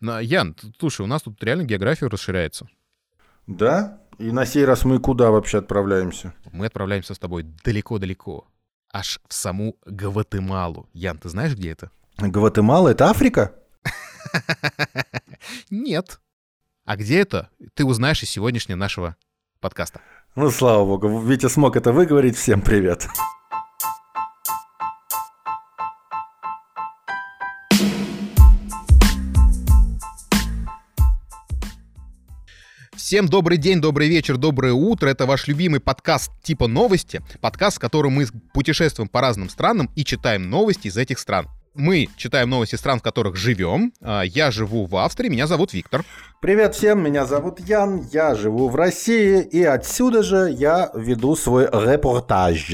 Ян, слушай, у нас тут реально география расширяется. Да? И на сей раз мы куда вообще отправляемся? Мы отправляемся с тобой далеко-далеко. Аж в саму Гватемалу. Ян, ты знаешь, где это? Гватемала — это Африка? Нет. А где это, ты узнаешь из сегодняшнего нашего подкаста. Ну, слава богу, Витя смог это выговорить. Всем привет. Всем добрый день, добрый вечер, доброе утро. Это ваш любимый подкаст типа новости. Подкаст, в котором мы путешествуем по разным странам и читаем новости из этих стран. Мы читаем новости стран, в которых живем. А, Я живу в Австрии, меня зовут Виктор. Привет всем, меня зовут Ян, я живу в России, и отсюда же я веду свой репортаж.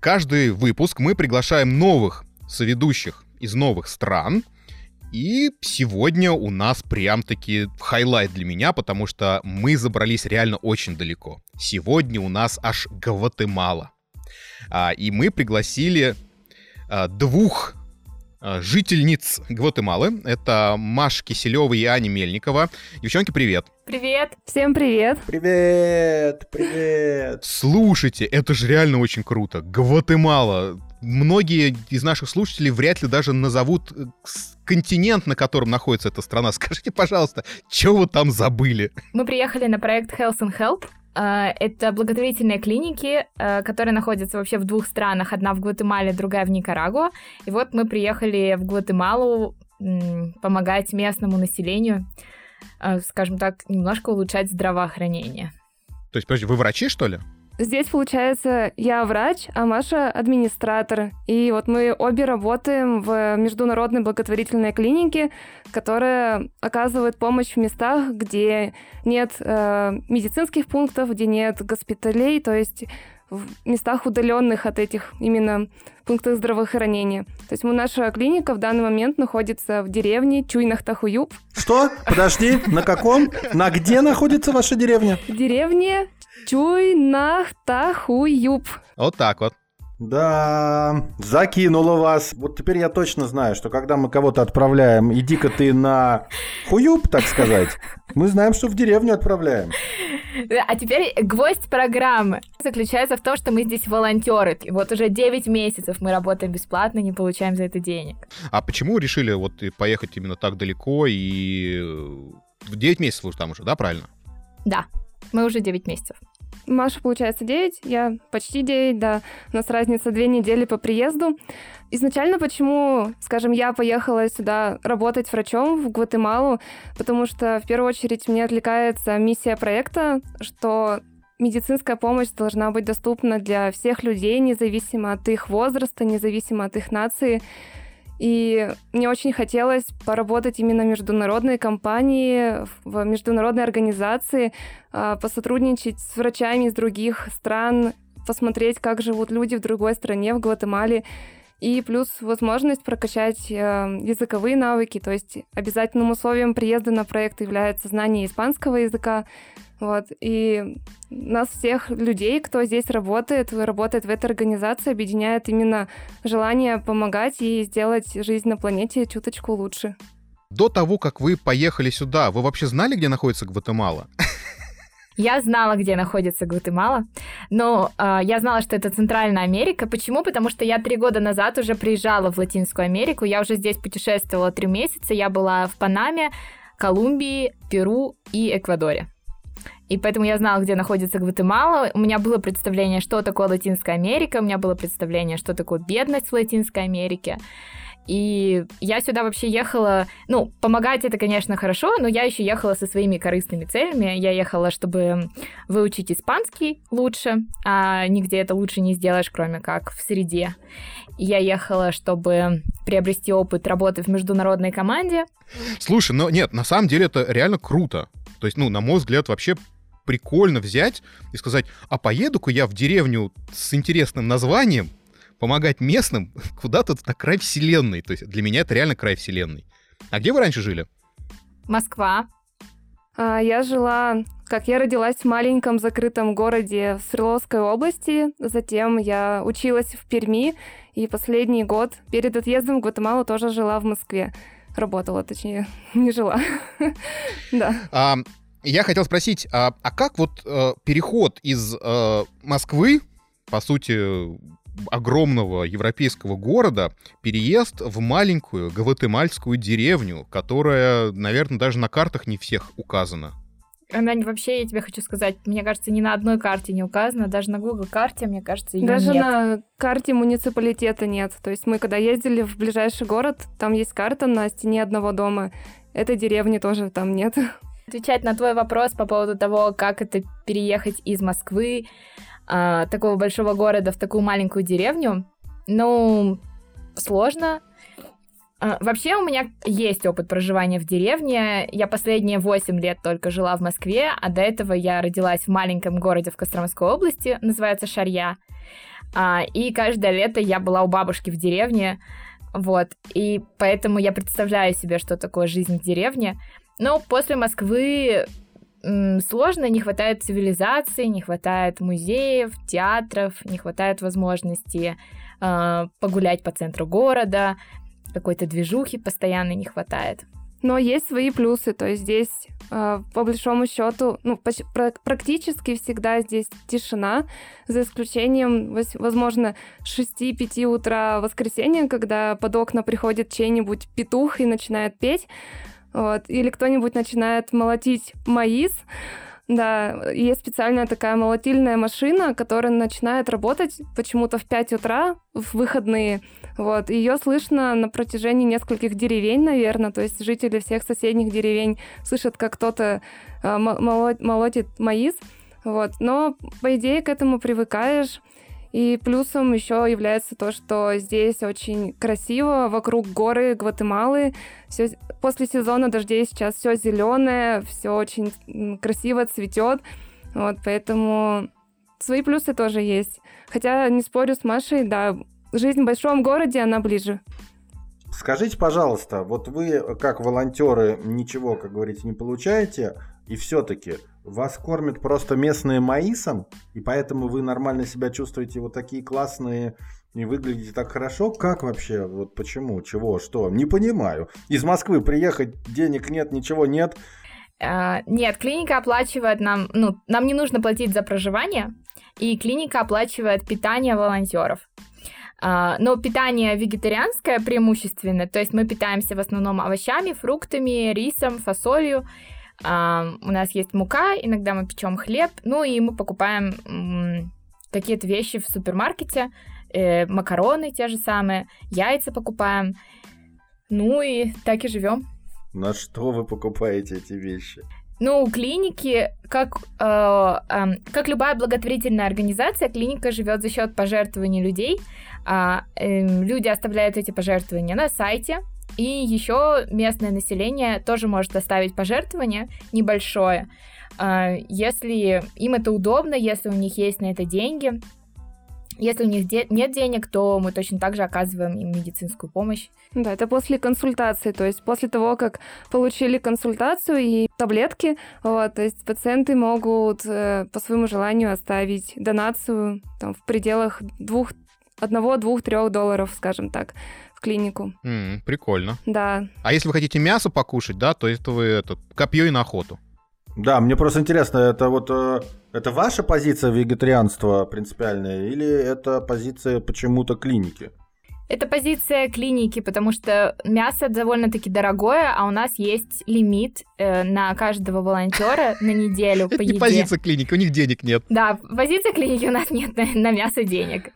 Каждый выпуск мы приглашаем новых соведущих из новых стран. И сегодня у нас прям-таки highlight для меня, потому что мы забрались реально очень далеко. Сегодня у нас аж Гватемала. А, и мы пригласили а, двух а, жительниц Гватемалы. Это Маша Киселева и Аня Мельникова. Девчонки, привет. Привет! Всем привет! Привет, привет. Слушайте, это же реально очень круто. Гватемала. Многие из наших слушателей вряд ли даже назовут э, континент, на котором находится эта страна. Скажите, пожалуйста, что вы там забыли? Мы приехали на проект Health and Help. А, Это благотворительные клиники, а, которые находятся вообще в двух странах. Одна в Гватемале, другая в Никарагуа. И вот мы приехали в Гватемалу помогать местному населению, а, скажем так, немножко улучшать здравоохранение. То есть, подожди, вы врачи, что ли? Здесь, получается, я врач, а Маша администратор. И вот мы обе работаем в международной благотворительной клинике, которая оказывает помощь в местах, где нет э, медицинских пунктов, где нет госпиталей, то есть в местах удаленных от этих именно пунктов здравоохранения. То есть мы, наша клиника в данный момент находится в деревне Чуйнахтахуюб. Что? Подожди, на каком? На где находится ваша деревня? В деревне Чуйнахтахуюб. Вот так вот. Да, закинула вас. Вот теперь я точно знаю, что когда мы кого-то отправляем, иди-ка ты на хуюб, так сказать, мы знаем, что в деревню отправляем. А теперь гвоздь программы заключается в том, что мы здесь волонтеры. И вот уже 9 месяцев мы работаем бесплатно, не получаем за это денег. А почему решили вот и поехать именно так далеко и... э, В 9 месяцев вы уже там уже, да, правильно? Да, мы уже 9 месяцев. Маша, получается, 9, я почти 9, да. У нас разница 2 недели по приезду. Изначально почему, скажем, я поехала сюда работать врачом в Гватемалу, потому что в первую очередь мне отвлекается миссия проекта, что медицинская помощь должна быть доступна для всех людей, независимо от их возраста, независимо от их нации. И мне очень хотелось поработать именно в международной компании, в международной организации, а, посотрудничать с врачами из других стран, посмотреть, как живут люди в другой стране, в Гватемале. И плюс возможность прокачать э, языковые навыки, то есть обязательным условием приезда на проект является знание испанского языка. Вот. И нас всех людей, кто здесь работает, работает в этой организации, объединяет именно желание помогать и сделать жизнь на планете чуточку лучше. До того, как вы поехали сюда, вы вообще знали, где находится Гватемала? Я знала, где находится Гватемала, но э, я знала, что это Центральная Америка. Почему? Потому что я три года назад уже приезжала в Латинскую Америку. Я уже здесь путешествовала три месяца. Я была в Панаме, Колумбии, Перу и Эквадоре. И поэтому я знала, где находится Гватемала. У меня было представление, что такое Латинская Америка. У меня было представление, что такое бедность в Латинской Америке. И я сюда вообще ехала, ну, помогать это, конечно, хорошо, но я еще ехала со своими корыстными целями. Я ехала, чтобы выучить испанский лучше, а нигде это лучше не сделаешь, кроме как в среде. Я ехала, чтобы приобрести опыт работы в международной команде. Слушай, ну нет, на самом деле это реально круто. То есть, ну, на мой взгляд, вообще прикольно взять и сказать, а поеду-ка я в деревню с интересным названием, помогать местным куда-то на край вселенной. То есть для меня это реально край вселенной. А где вы раньше жили? Москва. А, Я жила, как я родилась в маленьком закрытом городе в Свердловской области, затем я училась в Перми, и последний год перед отъездом в Гватемалу тоже жила в Москве. Работала, точнее, не жила. Да. А, я хотел спросить, а, а как вот э, переход из э, Москвы, по сути, огромного европейского города, переезд в маленькую гватемальскую деревню, которая, наверное, даже на картах не всех указана? Она вообще, я тебе хочу сказать, мне кажется, ни на одной карте не указана, даже на Google карте, мне кажется, ее Даже нет. на карте муниципалитета нет. То есть мы когда ездили в ближайший город, там есть карта на стене одного дома. Этой деревни тоже там нет. Отвечать на твой вопрос по поводу того, как это переехать из Москвы, а, такого большого города, в такую маленькую деревню, ну, сложно. А, Вообще у меня есть опыт проживания в деревне. Я последние 8 лет только жила в Москве, а до этого я родилась в маленьком городе в Костромской области, называется Шарья. А, И каждое лето я была у бабушки в деревне, вот. И поэтому я представляю себе, что такое жизнь в деревне. Но после Москвы сложно, не хватает цивилизации, не хватает музеев, театров, не хватает возможности э, погулять по центру города, какой-то движухи постоянно не хватает. Но есть свои плюсы, то есть здесь, э, по большому счету, ну, практически всегда здесь тишина, за исключением, возможно, 6-5 утра воскресенья, когда под окна приходит чей-нибудь петух и начинает петь, вот, или кто-нибудь начинает молотить маис, да, есть специальная такая молотильная машина, которая начинает работать почему-то в 5 утра в выходные. Вот, ее слышно на протяжении нескольких деревень, наверное, то есть жители всех соседних деревень слышат, как кто-то э, молотит маис. Вот, но по идее к этому привыкаешь. И плюсом еще является то, что здесь очень красиво, вокруг горы Гватемалы. Всё, после сезона дождей сейчас все зеленое, все очень красиво цветет. Вот, поэтому свои плюсы тоже есть. Хотя не спорю с Машей, да, жизнь в большом городе, она ближе. Скажите, пожалуйста, вот вы, как волонтеры, ничего, как говорите, не получаете, и все-таки вас кормят просто местные маисом, и поэтому вы нормально себя чувствуете вот такие классные и выглядите так хорошо? Как вообще? Вот почему? Чего? Что? Не понимаю. Из Москвы приехать, денег нет, ничего нет. А, Нет, клиника оплачивает нам, ну, нам не нужно платить за проживание, и клиника оплачивает питание волонтеров. А, Но питание вегетарианское преимущественно, то есть мы питаемся в основном овощами, фруктами, рисом, фасолью. А, У нас есть мука, иногда мы печем хлеб, ну и мы покупаем м, какие-то вещи в супермаркете, э, макароны те же самые, яйца покупаем. Ну и так и живем. На что вы покупаете эти вещи? Ну, клиники, как, э, эм, как любая благотворительная организация, клиника живет за счет пожертвований людей. А, эм, люди оставляют эти пожертвования на сайте. И еще местное население тоже может оставить пожертвование небольшое, а, если им это удобно, если у них есть на это деньги. Если у них де- нет денег, то мы точно так же оказываем им медицинскую помощь. Да, это после консультации, то есть после того, как получили консультацию и таблетки, вот, то есть пациенты могут э, по своему желанию оставить донацию там, в пределах двух, одного, двух, трех долларов, скажем так, клинику. М, прикольно. Да, А если вы хотите мясо покушать, да, то это вы это, копье и на охоту. Да, мне просто интересно, это вот э, это ваша позиция вегетарианства принципиальная или это позиция почему-то клиники? Это позиция клиники, потому что мясо довольно-таки дорогое, а у нас есть лимит э, на каждого волонтера на неделю по Это не еде. позиция клиники, у них денег нет. Да, позиция клиники у нас нет на, на мясо денег.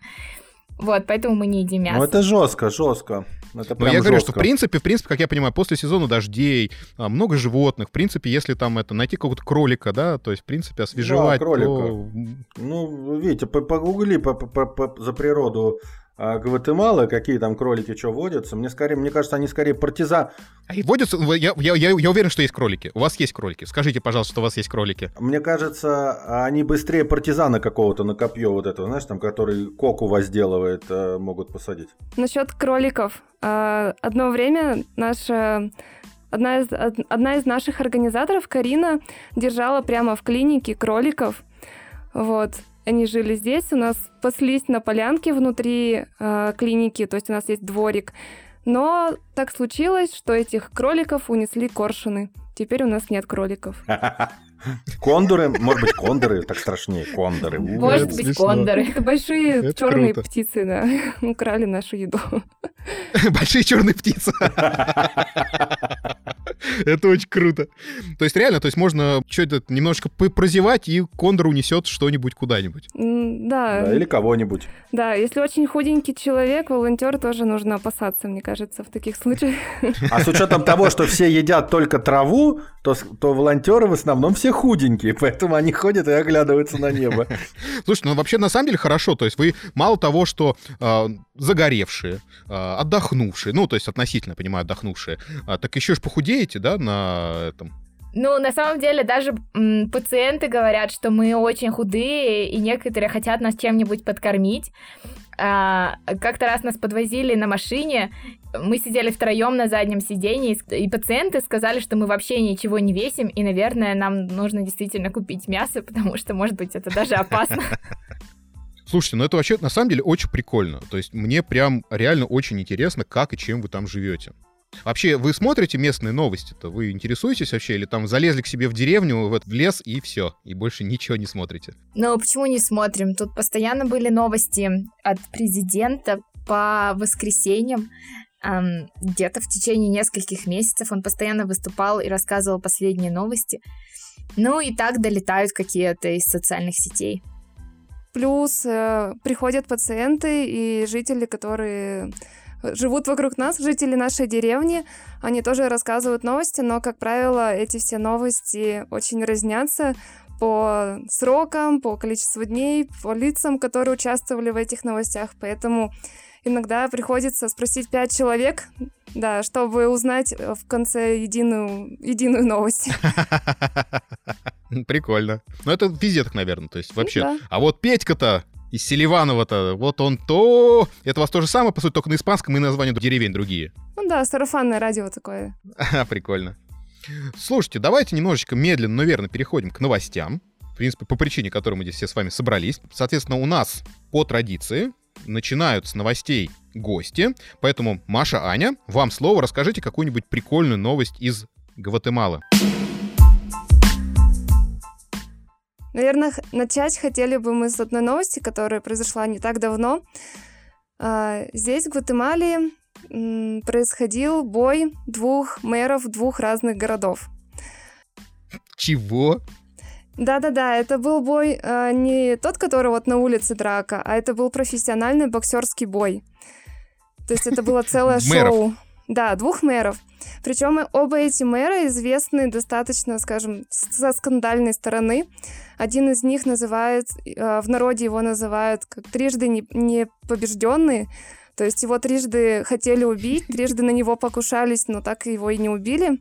Вот, поэтому мы не едим мясо. Ну это жестко, жестко. Это Но я говорю, что в жестко. принципе, в принципе, как я понимаю, после сезона дождей а, много животных. В принципе, если там это найти какого-то кролика, да, то есть, в принципе, освежевать, кролика. то... Ну, видите, по- погугли по- по- по- за природу Гватемалы, какие там кролики, что водятся. Мне скорее, мне кажется, они скорее партизан. А и водятся... Я, я, я, я уверен, что есть кролики. У вас есть кролики. Скажите, пожалуйста, что у вас есть кролики. Мне кажется, они быстрее партизана какого-то на копье вот этого, знаешь, там, который коку возделывает, э, могут посадить. Насчет кроликов. А, Одно время наша одна из, од- одна из наших организаторов, Карина, держала прямо в клинике кроликов. Вот. Они жили здесь, у нас паслись на полянке внутри э, клиники, то есть у нас есть дворик. Но так случилось, что этих кроликов унесли коршуны. Теперь у нас нет кроликов. Кондоры, может быть, кондоры, так страшнее, кондоры. Может быть, кондоры. Это большие черные птицы, да, украли нашу еду. Большие черные птицы. Это очень круто. То есть реально, то есть можно что-то немножко прозевать, и кондор унесет что-нибудь куда-нибудь. Да. да. Или кого-нибудь. Да, если очень худенький человек, волонтер тоже нужно опасаться, мне кажется, в таких случаях. А с учетом того, что все едят только траву, то, то волонтеры в основном все худенькие, поэтому они ходят и оглядываются на небо. Слушай, ну вообще на самом деле хорошо. То есть вы мало того, что э, загоревшие, э, отдохнувшие, ну, то есть относительно, понимаю, отдохнувшие, э, так еще ж похудеете, да, на этом ну, на самом деле, даже м, пациенты говорят, что мы очень худые, и некоторые хотят нас чем-нибудь подкормить. А, как-то раз нас подвозили на машине, мы сидели втроем на заднем сидении, и пациенты сказали, что мы вообще ничего не весим, и, наверное, нам нужно действительно купить мясо, потому что, может быть, это даже опасно. Слушайте, ну это вообще на самом деле очень прикольно. То есть мне прям реально очень интересно, как и чем вы там живете. Вообще, вы смотрите местные новости-то? Вы интересуетесь вообще? Или там залезли к себе в деревню, в, в лес, и все, и больше ничего не смотрите? Ну, почему не смотрим? Тут постоянно были новости от президента по воскресеньям. Эм, где-то в течение нескольких месяцев он постоянно выступал и рассказывал последние новости. Ну и так долетают какие-то из социальных сетей. Плюс э, приходят пациенты и жители, которые живут вокруг нас, жители нашей деревни, они тоже рассказывают новости, но, как правило, эти все новости очень разнятся по срокам, по количеству дней, по лицам, которые участвовали в этих новостях. Поэтому иногда приходится спросить пять человек, да, чтобы узнать в конце единую, единую новость. Прикольно. Ну, это везде так, наверное, то есть вообще. Да. А вот Петька-то из Селиванова-то, вот он то... Это у вас то же самое, по сути, только на испанском и названия деревень другие. Ну да, сарафанное радио такое. Прикольно. Слушайте, давайте немножечко медленно, но верно переходим к новостям. В принципе, по причине, которой мы здесь все с вами собрались. Соответственно, у нас по традиции начинают с новостей гости. Поэтому, Маша, Аня, вам слово. Расскажите какую-нибудь прикольную новость из Гватемалы. Наверное, начать хотели бы мы с одной новости, которая произошла не так давно. А, здесь, в Гватемале, происходил бой двух мэров двух разных городов. Чего? Да-да-да, это был бой э, не тот, который вот на улице драка, а это был профессиональный боксерский бой. То есть это было целое шоу. Да, двух мэров. Причем оба эти мэра известны достаточно, скажем, со скандальной стороны. Один из них называют, э, в народе его называют как трижды непобежденный. То есть его трижды хотели убить, трижды на него покушались, но так его и не убили.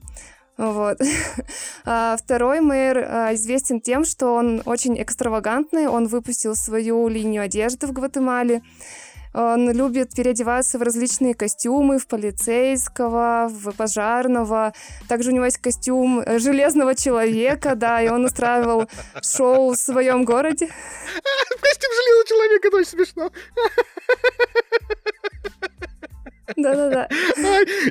Вот. А второй мэр а, известен тем, что он очень экстравагантный, он выпустил свою линию одежды в Гватемале, он любит переодеваться в различные костюмы, в полицейского, в пожарного. Также у него есть костюм железного человека, да, и он устраивал шоу в своем городе. Костюм железного человека, это очень смешно. Да-да-да.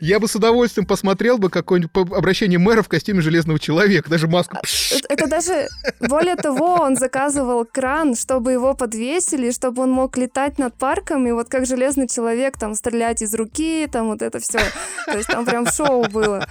Я бы с удовольствием посмотрел бы какое-нибудь обращение мэра в костюме железного человека, даже маску. А, это даже, более того, он заказывал кран, чтобы его подвесили, чтобы он мог летать над парком, и вот как железный человек там стрелять из руки, там вот это все. То есть там прям шоу было.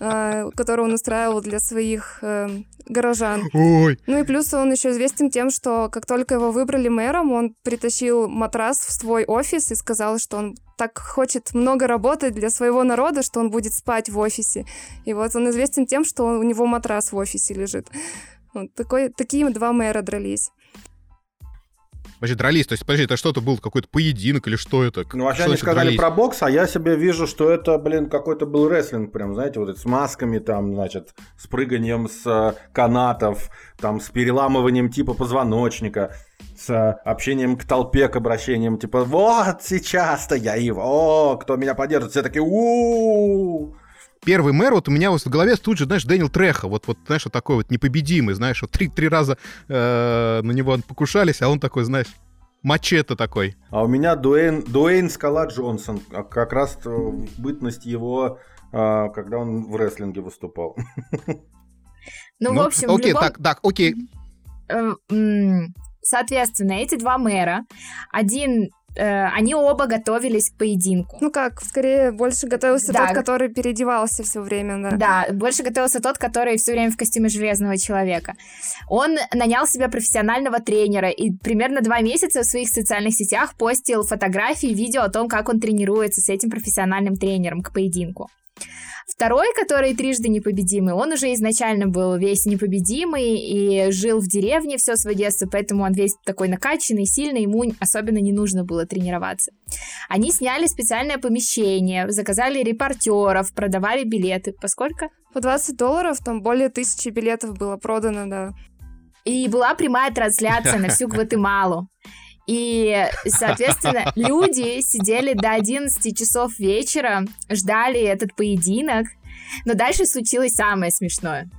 А, который он устраивал для своих э, горожан. Ой. Ну и плюс он еще известен тем, что как только его выбрали мэром, он притащил матрас в свой офис и сказал, что он так хочет много работать для своего народа, что он будет спать в офисе. И вот он известен тем, что у него матрас в офисе лежит. Вот такой, такие два мэра дрались. Вообще дрались, то есть, подожди, это что-то был какой-то поединок или что это? Ну, вообще что они сказали дрались? про бокс, а я себе вижу, что это, блин, какой-то был рестлинг, прям, знаете, вот с масками там, значит, с прыганием с э, канатов, там, с переламыванием типа позвоночника, с э, общением к толпе, к обращениям, типа, вот сейчас-то я его, кто меня поддержит, все такие, у первый мэр, вот у меня вот в голове тут же, знаешь, Дэниел Треха, вот, вот знаешь, вот такой вот непобедимый, знаешь, вот три, три раза э, на него покушались, а он такой, знаешь, Мачете такой. А у меня Дуэйн, Дуэйн Скала Джонсон. А как раз бытность его, а, когда он в рестлинге выступал. Ну, в Ну, общем, в окей, любом- так, так, окей. Э, м, Соответственно, эти два мэра, один, э, они оба готовились к поединку. Ну как, скорее больше готовился Да. тот, который переодевался все время, да. Да, больше готовился тот, который все время в костюме железного человека. Он нанял себе профессионального тренера и примерно два месяца в своих социальных сетях постил фотографии, видео о том, как он тренируется с этим профессиональным тренером к поединку. Второй, который трижды непобедимый, он уже изначально был весь непобедимый и жил в деревне все свое детство, поэтому он весь такой накачанный, сильный, ему особенно не нужно было тренироваться. Они сняли специальное помещение, заказали репортеров, продавали билеты. Поскольку? По 20 долларов там более тысячи билетов было продано, да. И была прямая трансляция на всю Гватемалу. И, соответственно, люди сидели до 11 часов вечера, ждали этот поединок. Но дальше случилось самое смешное.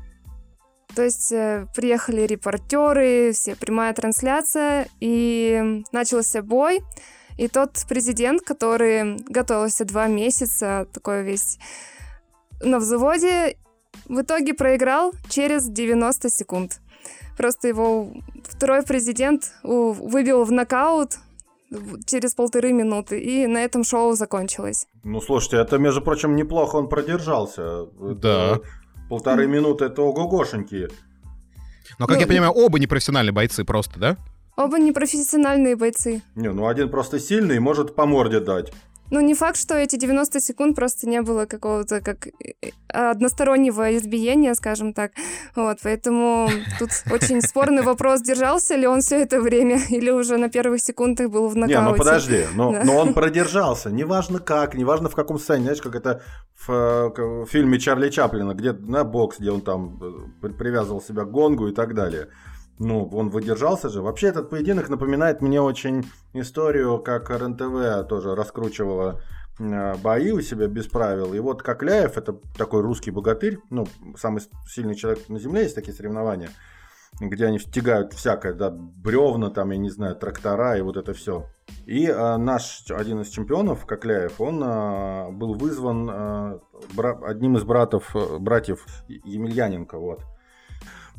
То есть э, приехали репортеры, все прямая трансляция, и начался бой. И тот президент, который готовился два месяца, такой весь на взводе, в итоге проиграл через 90 секунд. Просто его второй президент выбил в нокаут через полторы минуты, и на этом шоу закончилось. Ну, слушайте, это, между прочим, неплохо он продержался. Это Да. Полторы минуты это ого-гошеньки. Но, как Ну, я понимаю, оба непрофессиональные бойцы просто, да? Оба непрофессиональные бойцы. Не, ну один просто сильный и может по морде дать. Ну, не факт, что эти 90 секунд просто не было какого-то как э, одностороннего избиения, скажем так. Вот, поэтому тут очень спорный вопрос, держался ли он все это время или уже на первых секундах был в нокауте. Не, ну подожди, но, Да. но он продержался. Неважно как, неважно в каком состоянии. Знаешь, как это в, э, в фильме Чарли Чаплина, где на бокс, где он там э, при- привязывал себя к гонгу и так далее. Ну, он выдержался же. Вообще этот поединок напоминает мне очень историю, как РНТВ тоже раскручивала э, бои у себя без правил. И вот Кокляев, это такой русский богатырь, ну, самый сильный человек на земле, есть такие соревнования, где они тягают всякое, да, бревна, там, я не знаю, трактора и вот это все. И э, наш один из чемпионов, Кокляев, он э, был вызван э, бра- одним из братов, э, братьев Емельяненко, вот.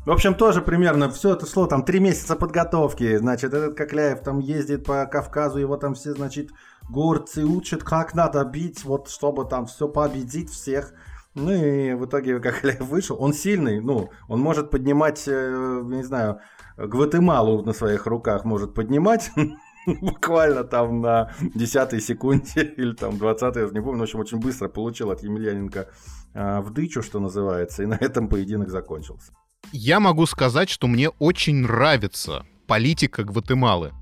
В общем, тоже примерно все это шло, там три месяца подготовки, значит, этот Кокляев там ездит по Кавказу, его там все, значит, горцы учат, как надо бить, вот, чтобы там все победить всех. Ну и в итоге Кокляев вышел, он сильный, ну, он может поднимать, э, не знаю, Гватемалу на своих руках может поднимать, буквально там на 10 секунде или там 20 я не помню, в общем, очень быстро получил от Емельяненко а, в дычу, что называется, и на этом поединок закончился. Я могу сказать, что мне очень нравится политика Гватемалы.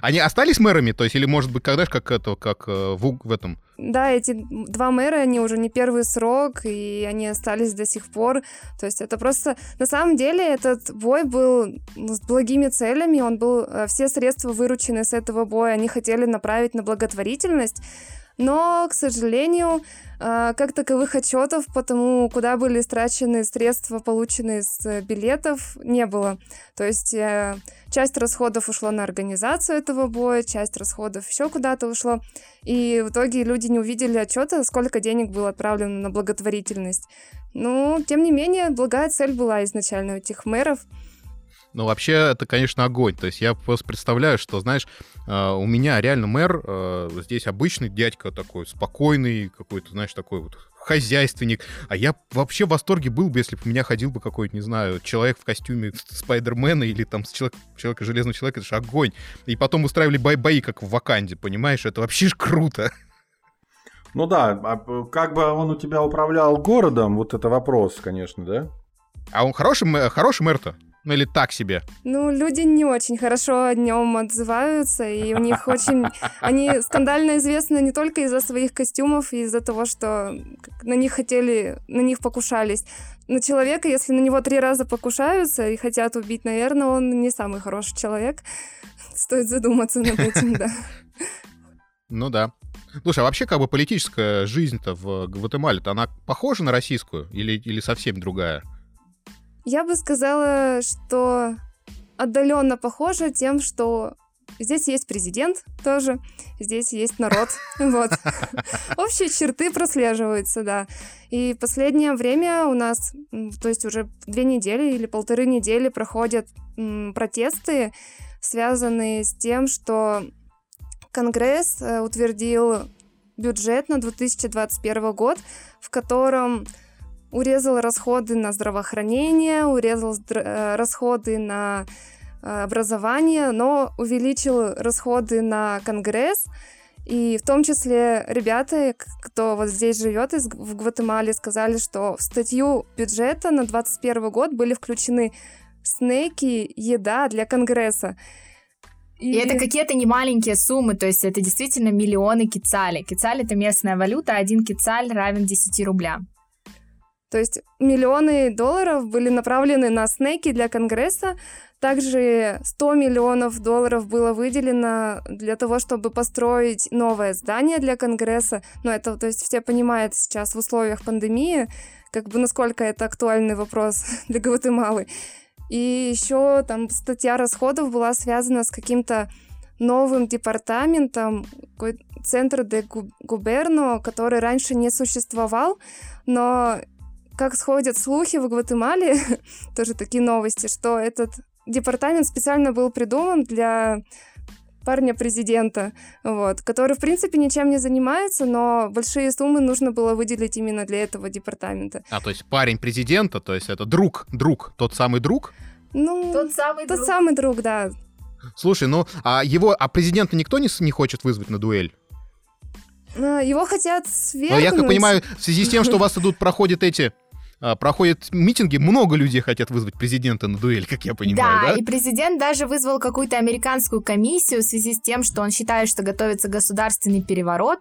Они остались мэрами, то есть, или, может быть, когда же как это, как э, в, в этом... Да, эти два мэра, они уже не первый срок, и они остались до сих пор. То есть это просто... На самом деле этот бой был ну, с благими целями, он был... э, Все средства, вырученные с этого боя, они хотели направить на благотворительность, но, к сожалению, как таковых отчетов по тому, куда были истрачены средства, полученные с э, билетов, не было. То есть э, часть расходов ушло на организацию этого боя, часть расходов еще куда-то ушло. И в итоге люди не увидели отчета, сколько денег было отправлено на благотворительность. Ну, тем не менее, благая цель была изначально у этих мэров. Ну, вообще, это, конечно, огонь. То есть я просто представляю, что, знаешь, э, у меня реально мэр э, здесь обычный дядька такой, спокойный, какой-то, знаешь, такой вот хозяйственник. А я вообще в восторге был бы, если бы у меня ходил бы какой-то, не знаю, человек в костюме Спайдермена или там с человек, человека железного человека, это же огонь. И потом устраивали бой- бои, как в Ваканде, понимаешь? Это вообще ж круто. Ну да, а как бы он у тебя управлял городом, вот это вопрос, конечно, да? А он хороший, хороший мэр-то? Ну или так себе? Ну, люди не очень хорошо о нем отзываются, и у них очень... Они скандально известны не только из-за своих костюмов, и из-за того, что на них хотели, на них покушались. На человека, если на него три раза покушаются и хотят убить, наверное, он не самый хороший человек. Стоит задуматься над этим, да. Ну да. Слушай, а вообще как бы политическая жизнь-то в Гватемале-то, она похожа на российскую или, или совсем другая? Я бы сказала, что отдаленно похоже тем, что Здесь есть президент тоже, здесь есть народ. Вот. Общие черты прослеживаются, да. И последнее время у нас, то есть уже две недели или полторы недели проходят протесты, связанные с тем, что Конгресс э, утвердил бюджет на 2021 год, в котором урезал расходы на здравоохранение, урезал э, расходы на э, образование, но увеличил расходы на Конгресс. И в том числе ребята, кто вот здесь живет в Гватемале, сказали, что в статью бюджета на 2021 год были включены снеки, еда для Конгресса. И... и это какие-то не маленькие суммы, то есть это действительно миллионы кицали. Кицаль это местная валюта, один кицаль равен 10 рублям. То есть миллионы долларов были направлены на снеки для Конгресса. Также 100 миллионов долларов было выделено для того, чтобы построить новое здание для Конгресса. Но это, то есть все понимают сейчас в условиях пандемии, как бы насколько это актуальный вопрос для Гватемалы. И еще там статья расходов была связана с каким-то новым департаментом, центр де Губерно, который раньше не существовал, но как сходят слухи в Гватемале, тоже такие новости, что этот департамент специально был придуман для парня президента, вот, который, в принципе, ничем не занимается, но большие суммы нужно было выделить именно для этого департамента. А, то есть парень президента, то есть это друг, друг, тот самый друг? Ну, тот самый тот друг. самый друг, да. Слушай, ну, а его, а президента никто не, не хочет вызвать на дуэль? А, его хотят свергнуть. Но я как понимаю, в связи с тем, что у вас тут проходят эти проходят митинги, много людей хотят вызвать президента на дуэль, как я понимаю, да? Да, и президент даже вызвал какую-то американскую комиссию в связи с тем, что он считает, что готовится государственный переворот,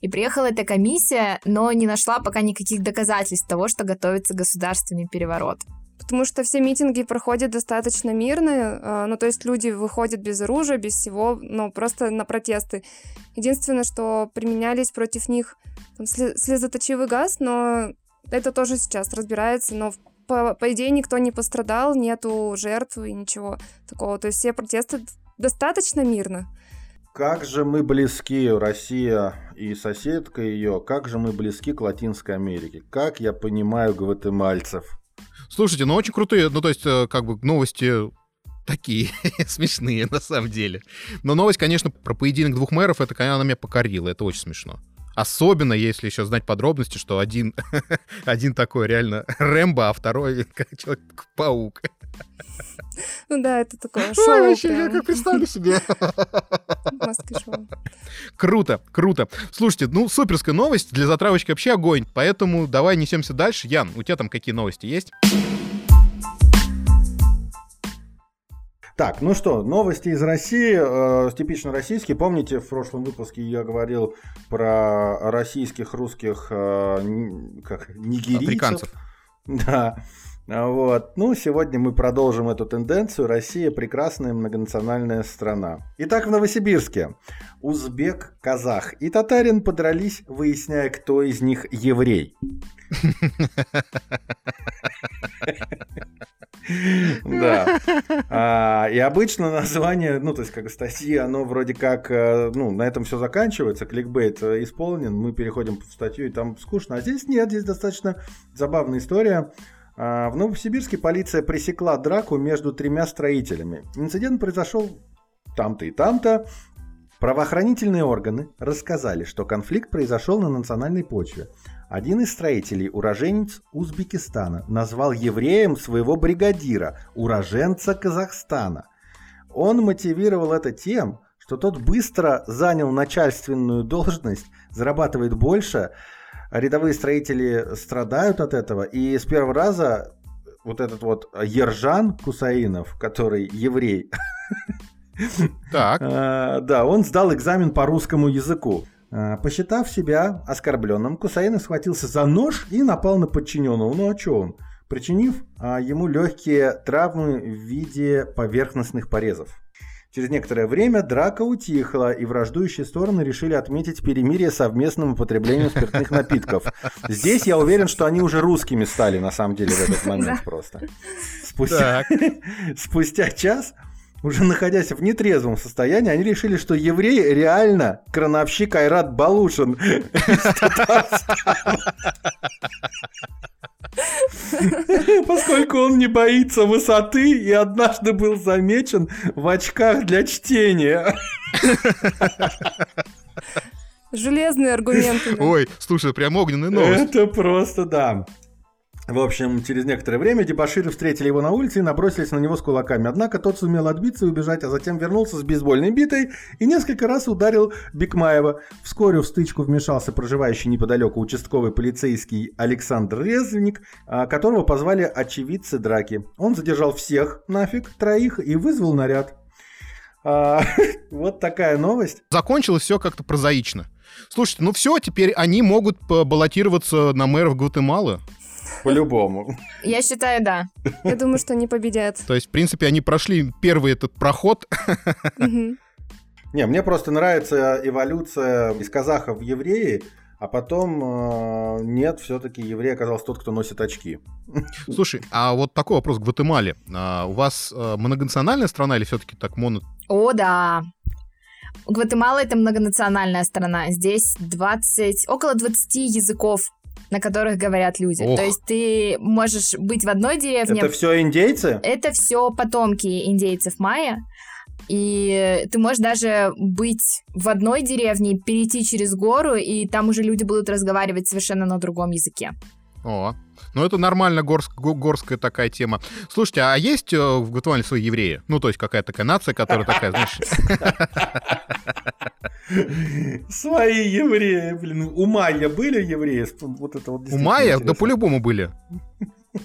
и приехала эта комиссия, но не нашла пока никаких доказательств того, что готовится государственный переворот потому что все митинги проходят достаточно мирно, а, ну, то есть люди выходят без оружия, без всего, ну, просто на протесты. Единственное, что применялись против них там, слезоточивый газ, но это тоже сейчас разбирается, но по, по идее никто не пострадал, нету жертв и ничего такого. То есть все протесты достаточно мирно. Как же мы близки, Россия и соседка ее, как же мы близки к Латинской Америке. Как я понимаю гватемальцев. Слушайте, ну очень крутые, ну то есть э, как бы новости такие смешные на самом деле. Но новость, конечно, про поединок двух мэров, это, конечно, она меня покорила, это очень смешно. Особенно, если еще знать подробности, что один, один такой реально Рэмбо, а второй как Человек-паук. Ну да, это такое шоу. Ой, вообще, я как представлю себе. Круто, круто. Слушайте, ну, суперская новость. Для затравочки вообще огонь. Поэтому давай несемся дальше. Ян, у тебя там какие новости есть? Так, ну что, новости из России, э, типично российские. Помните, в прошлом выпуске я говорил про российских, русских, э, как, нигерийцев? Африканцев. Да. Вот. Ну, сегодня мы продолжим эту тенденцию. Россия прекрасная многонациональная страна. Итак, в Новосибирске узбек, казах и татарин подрались, выясняя, кто из них еврей. Да. А, и обычно название, ну, то есть, как статьи, оно вроде как, э, ну, на этом все заканчивается, кликбейт э, исполнен, мы переходим в статью, и там скучно. А здесь нет, здесь достаточно забавная история. А, в Новосибирске полиция пресекла драку между тремя строителями. Инцидент произошел там-то и там-то. Правоохранительные органы рассказали, что конфликт произошел на национальной почве. Один из строителей, уроженец Узбекистана, назвал евреем своего бригадира, уроженца Казахстана. Он мотивировал это тем, что тот быстро занял начальственную должность, зарабатывает больше, рядовые строители страдают от этого, и с первого раза вот этот вот Ержан Кусаинов, который еврей, так. А, да, он сдал экзамен по русскому языку. А, посчитав себя оскорбленным, Кусаинов схватился за нож и напал на подчиненного. Ну а что он? Причинив а, ему легкие травмы в виде поверхностных порезов. Через некоторое время драка утихла, и враждующие стороны решили отметить перемирие совместным употреблением спиртных напитков. Здесь я уверен, что они уже русскими стали, на самом деле, в этот момент просто. Спустя, спустя час уже находясь в нетрезвом состоянии, они решили, что еврей реально крановщик Айрат Балушин. Поскольку он не боится высоты и однажды был замечен в очках для чтения. Железные аргументы. Ой, слушай, прям огненный новость. Это просто да. В общем, через некоторое время дебаширы встретили его на улице и набросились на него с кулаками. Однако тот сумел отбиться и убежать, а затем вернулся с бейсбольной битой и несколько раз ударил Бикмаева. Вскоре в стычку вмешался проживающий неподалеку участковый полицейский Александр Резвенник, а, которого позвали очевидцы драки. Он задержал всех нафиг, троих, и вызвал наряд. А, вот такая новость. Закончилось все как-то прозаично. Слушайте, ну все, теперь они могут баллотироваться на мэров Гватемалы. По-любому. Я считаю, да. Я думаю, что они победят. То есть, в принципе, они прошли первый этот проход. Не, мне просто нравится эволюция из казахов в евреи, а потом э, нет, все-таки еврей оказался тот, кто носит очки. Слушай, а вот такой вопрос к Гватемале. А, у вас э, многонациональная страна или все-таки так моно... О, да. Гватемала это многонациональная страна. Здесь 20, около 20 языков на которых говорят люди. Ох. То есть ты можешь быть в одной деревне. Это все индейцы? Это все потомки индейцев майя. И ты можешь даже быть в одной деревне, перейти через гору, и там уже люди будут разговаривать совершенно на другом языке. О, ну это нормально горск, горская такая тема. Слушайте, а есть э, в Гватемале свои евреи? Ну, то есть какая-то такая нация, которая такая, знаешь... Свои евреи, блин. У Майя были евреи? Вот это вот У Майя? Да по-любому были.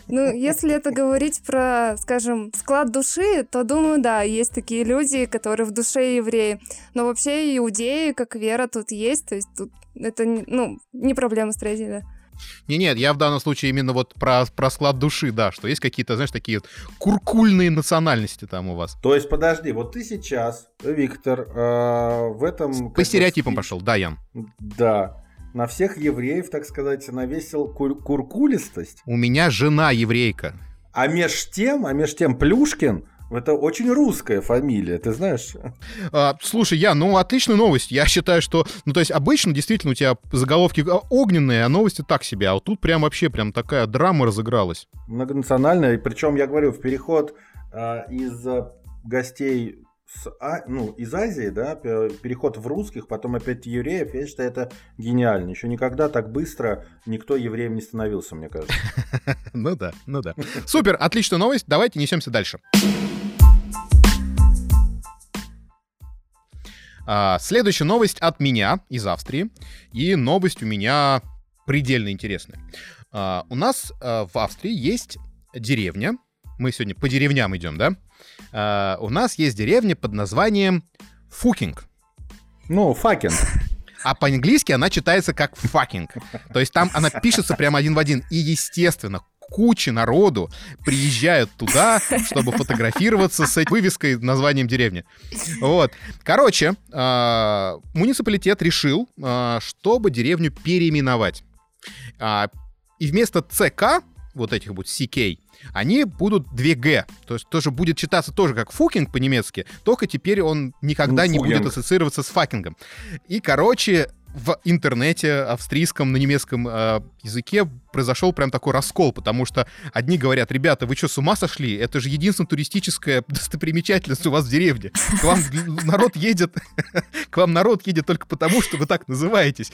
Ну, если это говорить про, скажем, склад души, то, думаю, да, есть такие люди, которые в душе евреи. Но вообще иудеи, как вера, тут есть. То есть тут это, ну, не проблема строителя. Не, нет, я в данном случае именно вот про, про склад души, да, что есть какие-то, знаешь, такие куркульные национальности там у вас. То есть, подожди, вот ты сейчас, Виктор, э, в этом... По стереотипам пошел, да, Ян. Да. На всех евреев, так сказать, навесил кур- куркулистость. У меня жена еврейка. А меж тем, а меж тем Плюшкин это очень русская фамилия, ты знаешь? А, слушай, я, ну, отличная новость. Я считаю, что, ну, то есть обычно действительно у тебя заголовки огненные, а новости так себе. А вот тут прям вообще прям такая драма разыгралась. Многонациональная, причем, я говорю, в переход а, из гостей с, а, ну, из Азии, да, переход в русских, потом опять евреев, я считаю, это гениально. Еще никогда так быстро никто евреем не становился, мне кажется. Ну да, ну да. Супер, отличная новость, давайте несемся дальше. А, следующая новость от меня из Австрии. И новость у меня предельно интересная. А, у нас а, в Австрии есть деревня. Мы сегодня по деревням идем, да? А, у нас есть деревня под названием Фукинг. Ну, fucking. А по-английски она читается как fucking. То есть там она пишется прямо один в один. И, естественно, куча народу приезжают туда, чтобы фотографироваться с этой вывеской названием деревни. Вот. Короче, э, муниципалитет решил, э, чтобы деревню переименовать. Э, и вместо ЦК, вот этих вот CK, они будут 2G. То есть тоже будет читаться тоже как фукинг по-немецки, только теперь он никогда ну, не будет ассоциироваться с факингом. И, короче, в интернете австрийском, на немецком э, языке произошел прям такой раскол, потому что одни говорят, ребята, вы что, с ума сошли? Это же единственная туристическая достопримечательность у вас в деревне. К вам народ едет, к вам народ едет только потому, что вы так называетесь.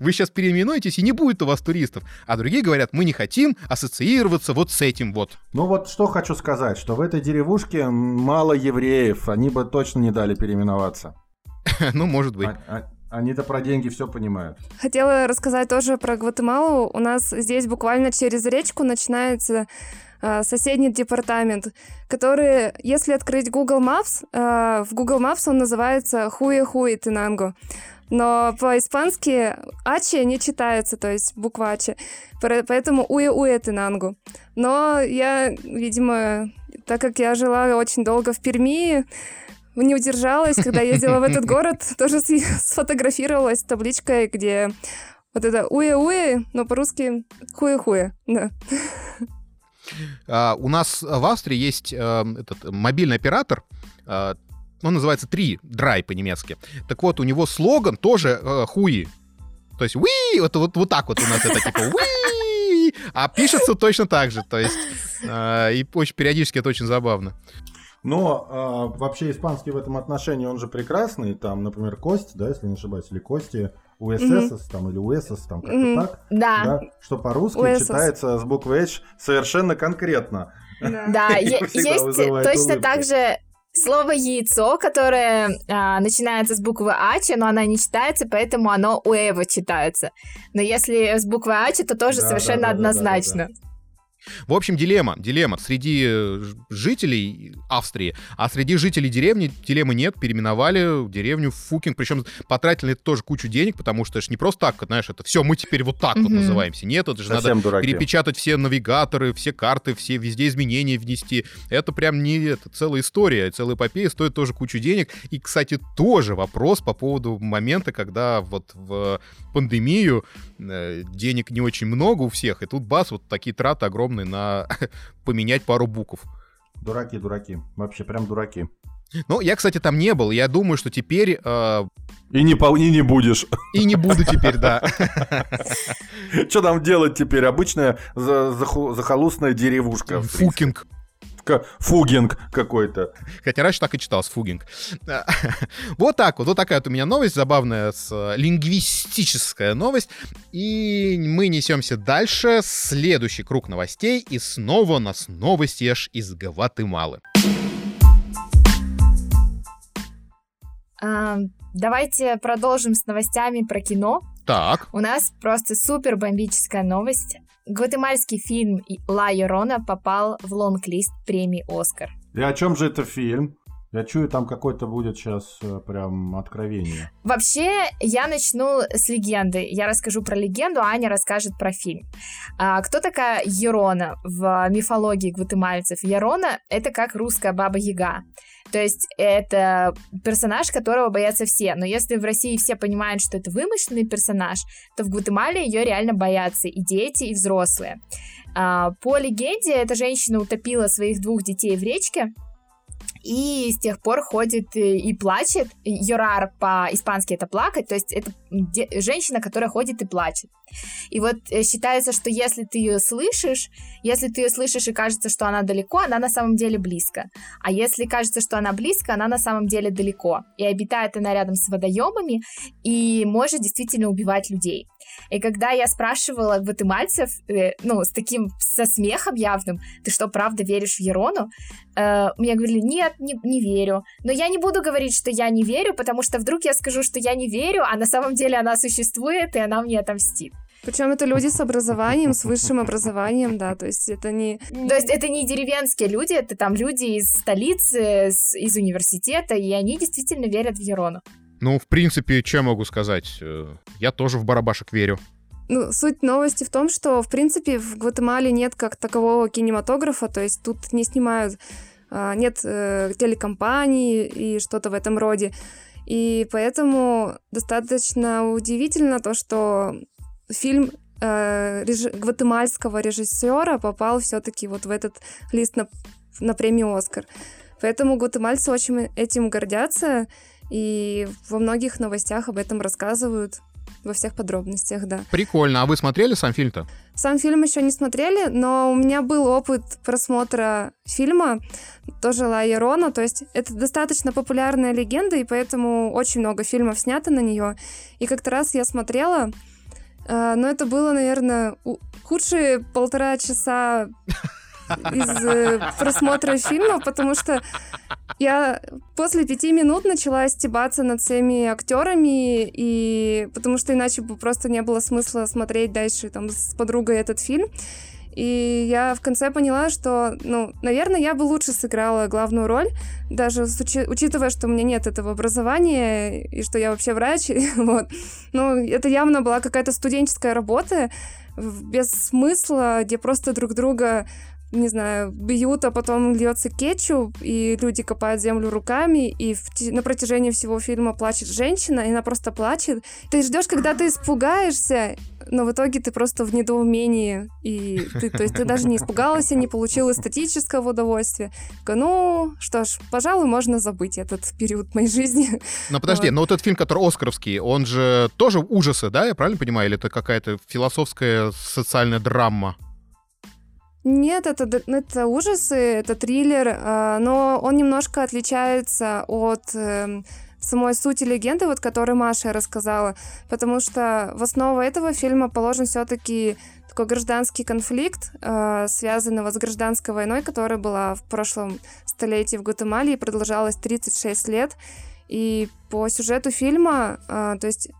Вы сейчас переименуетесь, и не будет у вас туристов. А другие говорят, мы не хотим ассоциироваться вот с этим вот. Ну вот что хочу сказать, что в этой деревушке мало евреев, они бы точно не дали переименоваться. Ну, может быть. А, а, они-то про деньги все понимают. Хотела рассказать тоже про Гватемалу. У нас здесь буквально через речку начинается э, соседний департамент, который, если открыть Google Maps, э, в Google Maps он называется Хуе-Хуе Тенанго. Но по-испански Ачи не читается, то есть буква Ачи. Поэтому Уе-Уе Тенангу. Но я, видимо, так как я жила очень долго в Перми, не удержалась, когда ездила в этот город, тоже сфотографировалась с табличкой, где вот это уе-уе, но по-русски хуе-хуе, да. Uh, у нас в Австрии есть uh, этот мобильный оператор, э, он называется «Три», «Драй» по-немецки. Так вот, у него слоган тоже э, «Хуи». То есть «Уи!» вот, вот, вот так вот у нас это типа «Уи!» А пишется точно так же. То есть э, и очень периодически это очень забавно. Но э, вообще испанский в этом отношении, он же прекрасный. Там, например, Кость, да, если не ошибаюсь, или Кости, УСС mm-hmm. там, или УСС, там как-то mm-hmm. так. Да. да. Что по-русски USS. читается с буквы H совершенно конкретно. Да, есть точно так же слово яйцо, которое а, начинается с буквы Ач, но она не читается, поэтому оно Уэва читается. Но если с буквы Ач, то тоже да, совершенно да, да, однозначно. Да, да, да. В общем, дилемма. Дилемма среди э, жителей Австрии, а среди жителей деревни дилеммы нет, переименовали деревню в Фукинг, причем потратили на это тоже кучу денег, потому что это же не просто так, знаешь, это все, мы теперь вот так mm-hmm. вот называемся. Нет, это же Совсем надо дураки. перепечатать все навигаторы, все карты, все везде изменения внести. Это прям не это целая история, целая эпопея, стоит тоже кучу денег. И, кстати, тоже вопрос по поводу момента, когда вот в пандемию э, денег не очень много у всех, и тут бас, вот такие траты огромные огромный на поменять пару букв. Дураки, дураки. Вообще прям дураки. Ну, я, кстати, там не был. Я думаю, что теперь... Э... И, не, и не будешь. И не буду теперь, да. Что там делать теперь? Обычная захолустная деревушка. Фукинг фугинг какой-то. Хотя раньше так и читалось, фугинг. вот так вот, вот такая вот у меня новость забавная, с, э, лингвистическая новость. И мы несемся дальше, следующий круг новостей, и снова у нас новости аж из Гватемалы. давайте продолжим с новостями про кино. Так. У нас просто супер бомбическая новость. Гватемальский фильм «Ла Йорона» попал в лонг-лист премии «Оскар». И о чем же это фильм? Я чую, там какой-то будет сейчас э, прям откровение. Вообще, я начну с легенды. Я расскажу про легенду, а Аня расскажет про фильм. А, кто такая Ерона в мифологии гватемальцев? Ерона — это как русская баба-яга. То есть это персонаж, которого боятся все. Но если в России все понимают, что это вымышленный персонаж, то в Гватемале ее реально боятся и дети, и взрослые. А, по легенде, эта женщина утопила своих двух детей в речке, и с тех пор ходит и плачет. Йорар по-испански это плакать, то есть это женщина, которая ходит и плачет. И вот э, считается, что если ты ее слышишь, если ты ее слышишь и кажется, что она далеко, она на самом деле близко. А если кажется, что она близко, она на самом деле далеко. И обитает она рядом с водоемами и может действительно убивать людей. И когда я спрашивала гватемальцев, э, ну, с таким, со смехом явным, ты что, правда веришь в Ерону? Э, мне говорили, нет, не, не верю. Но я не буду говорить, что я не верю, потому что вдруг я скажу, что я не верю, а на самом деле она существует, и она мне отомстит. Причем это люди с образованием, с высшим образованием, да, то есть это не... То есть это не деревенские люди, это там люди из столицы, из университета, и они действительно верят в Ерону. Ну, в принципе, чем могу сказать? Э, я тоже в барабашек верю. Ну, суть новости в том, что, в принципе, в Гватемале нет как такового кинематографа, то есть тут не снимают, а, нет э, телекомпаний и что-то в этом роде. И поэтому достаточно удивительно то, что фильм э, реж... гватемальского режиссера попал все-таки вот в этот лист на, на премию Оскар. Поэтому гватемальцы очень этим гордятся. И во многих новостях об этом рассказывают во всех подробностях, да. Прикольно. А вы смотрели сам фильм-то? Сам фильм еще не смотрели, но у меня был опыт просмотра фильма, тоже Ла Ярона, то есть это достаточно популярная легенда, и поэтому очень много фильмов снято на нее. И как-то раз я смотрела, э, но это было, наверное, худшие полтора часа из э, просмотра фильма, потому что я после пяти минут начала стебаться над всеми актерами, и потому что иначе бы просто не было смысла смотреть дальше там с подругой этот фильм. И я в конце поняла, что, ну, наверное, я бы лучше сыграла главную роль, даже учи- учитывая, что у меня нет этого образования и что я вообще врач. вот. Ну, это явно была какая-то студенческая работа без смысла, где просто друг друга не знаю, бьют, а потом льется кетчуп, и люди копают землю руками, и в, на протяжении всего фильма плачет женщина, и она просто плачет. Ты ждешь, когда ты испугаешься, но в итоге ты просто в недоумении, и ты, то есть ты даже не испугалась, не получил эстетического удовольствия. Ну, что ж, пожалуй, можно забыть этот период моей жизни. Но подожди, вот. но вот этот фильм, который Оскаровский, он же тоже ужасы, да, я правильно понимаю, или это какая-то философская социальная драма? Нет, это, это ужасы, это триллер, а, но он немножко отличается от эм, самой сути легенды, вот которую Маша рассказала, потому что в основу этого фильма положен все-таки такой гражданский конфликт, э, связанный с гражданской войной, которая была в прошлом столетии в Гватемале и продолжалась 36 лет. И по сюжету фильма, э, то есть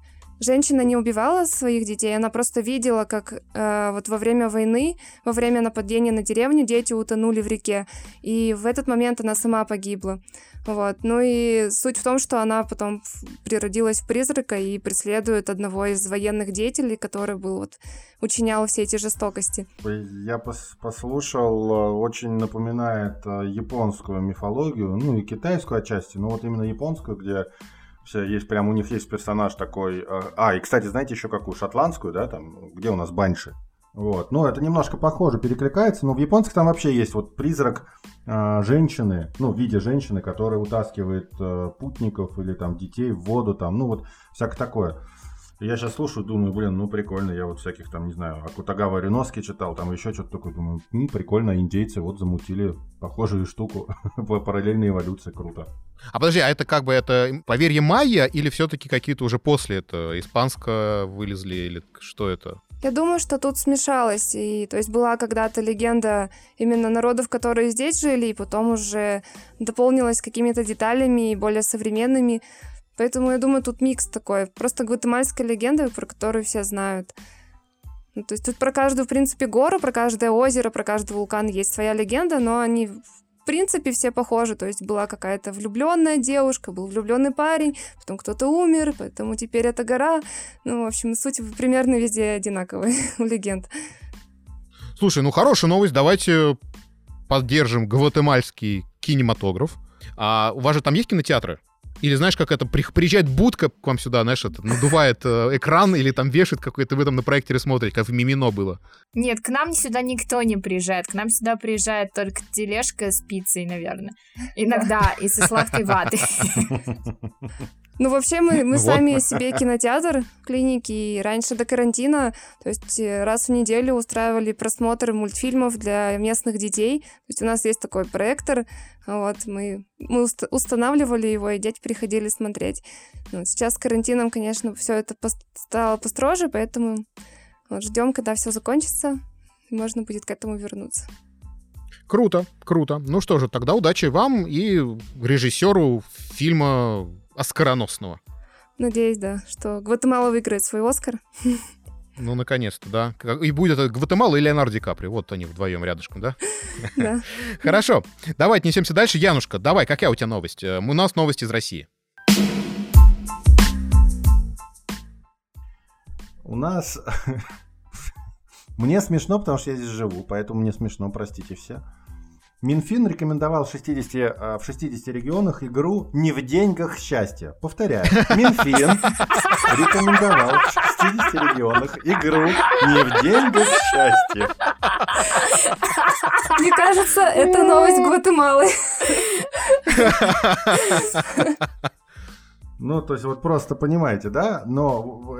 женщина не убивала своих детей, она просто видела, как э, вот во время войны, во время нападения на деревню дети утонули в реке, и в этот момент она сама погибла. Вот. Ну и суть в том, что она потом природилась в призрака и преследует одного из военных деятелей, который был вот учинял все эти жестокости. Я пос послушал, э, очень напоминает э, японскую мифологию, ну и китайскую отчасти, но вот именно японскую, где все, есть прям у них есть персонаж такой. Э, а, и, кстати, знаете еще какую? Шотландскую, да, там, где у нас банши. Вот. Ну, это немножко похоже, перекликается, но в японских там вообще есть вот призрак э, женщины, ну, в виде женщины, которая утаскивает э, путников или там детей в воду, там, ну, вот всякое такое. Я сейчас слушаю, думаю, блин, ну прикольно, я вот всяких там, не знаю, Акутагава Реноски читал, там еще что-то такое, думаю, ну прикольно, индейцы вот замутили похожую штуку, параллельная эволюция, круто. А подожди, а это как бы это поверье майя или все-таки какие-то уже после это испанско вылезли или что это? Я думаю, что тут смешалось. И, то есть была когда-то легенда именно народов, которые здесь жили, и потом уже дополнилась какими-то деталями более современными. Поэтому я думаю, тут микс такой. Просто гватемальская легенда, про которую все знают. Ну, то есть тут про каждую, в принципе, гору, про каждое озеро, про каждый вулкан есть своя легенда, но они в принципе все похожи. То есть была какая-то влюбленная девушка, был влюбленный парень, потом кто-то умер, поэтому теперь это гора. Ну, в общем, суть примерно везде одинаковая у легенд. Слушай, ну хорошая новость. Давайте поддержим гватемальский кинематограф. А у вас же там есть кинотеатры? Или знаешь, как это, приезжает будка к вам сюда, знаешь, это, надувает э, экран или там вешает какой-то, вы там на проекторе смотрите, как в Мимино было. Нет, к нам сюда никто не приезжает. К нам сюда приезжает только тележка с пиццей, наверное. Иногда и со сладкой ватой. Ну, вообще, мы, мы вот. сами себе кинотеатр клиники, и раньше до карантина, то есть э, раз в неделю устраивали просмотр мультфильмов для местных детей. То есть у нас есть такой проектор, вот, мы, мы устанавливали его, и дети приходили смотреть. Ну, сейчас с карантином, конечно, все это стало построже, поэтому вот, ждем, когда все закончится, и можно будет к этому вернуться. Круто, круто. Ну что же, тогда удачи вам и режиссеру фильма оскароносного. Надеюсь, да, что Гватемала выиграет свой Оскар. Ну, наконец-то, да. И будет это Гватемала и Леонардо Ди Капри. Вот они вдвоем рядышком, да? Да. Хорошо. Давай отнесемся дальше. Янушка, давай, какая у тебя новость? Э, у нас новость из России. У нас... Мне смешно, потому что я здесь живу, поэтому мне смешно, простите все. Минфин рекомендовал 60, э, в 60 регионах игру «Не в деньгах счастья». Повторяю, Минфин рекомендовал в 60 регионах игру «Не в деньгах счастья». Мне кажется, это новость Гватемалы. Ну, то есть вот просто понимаете, да? Но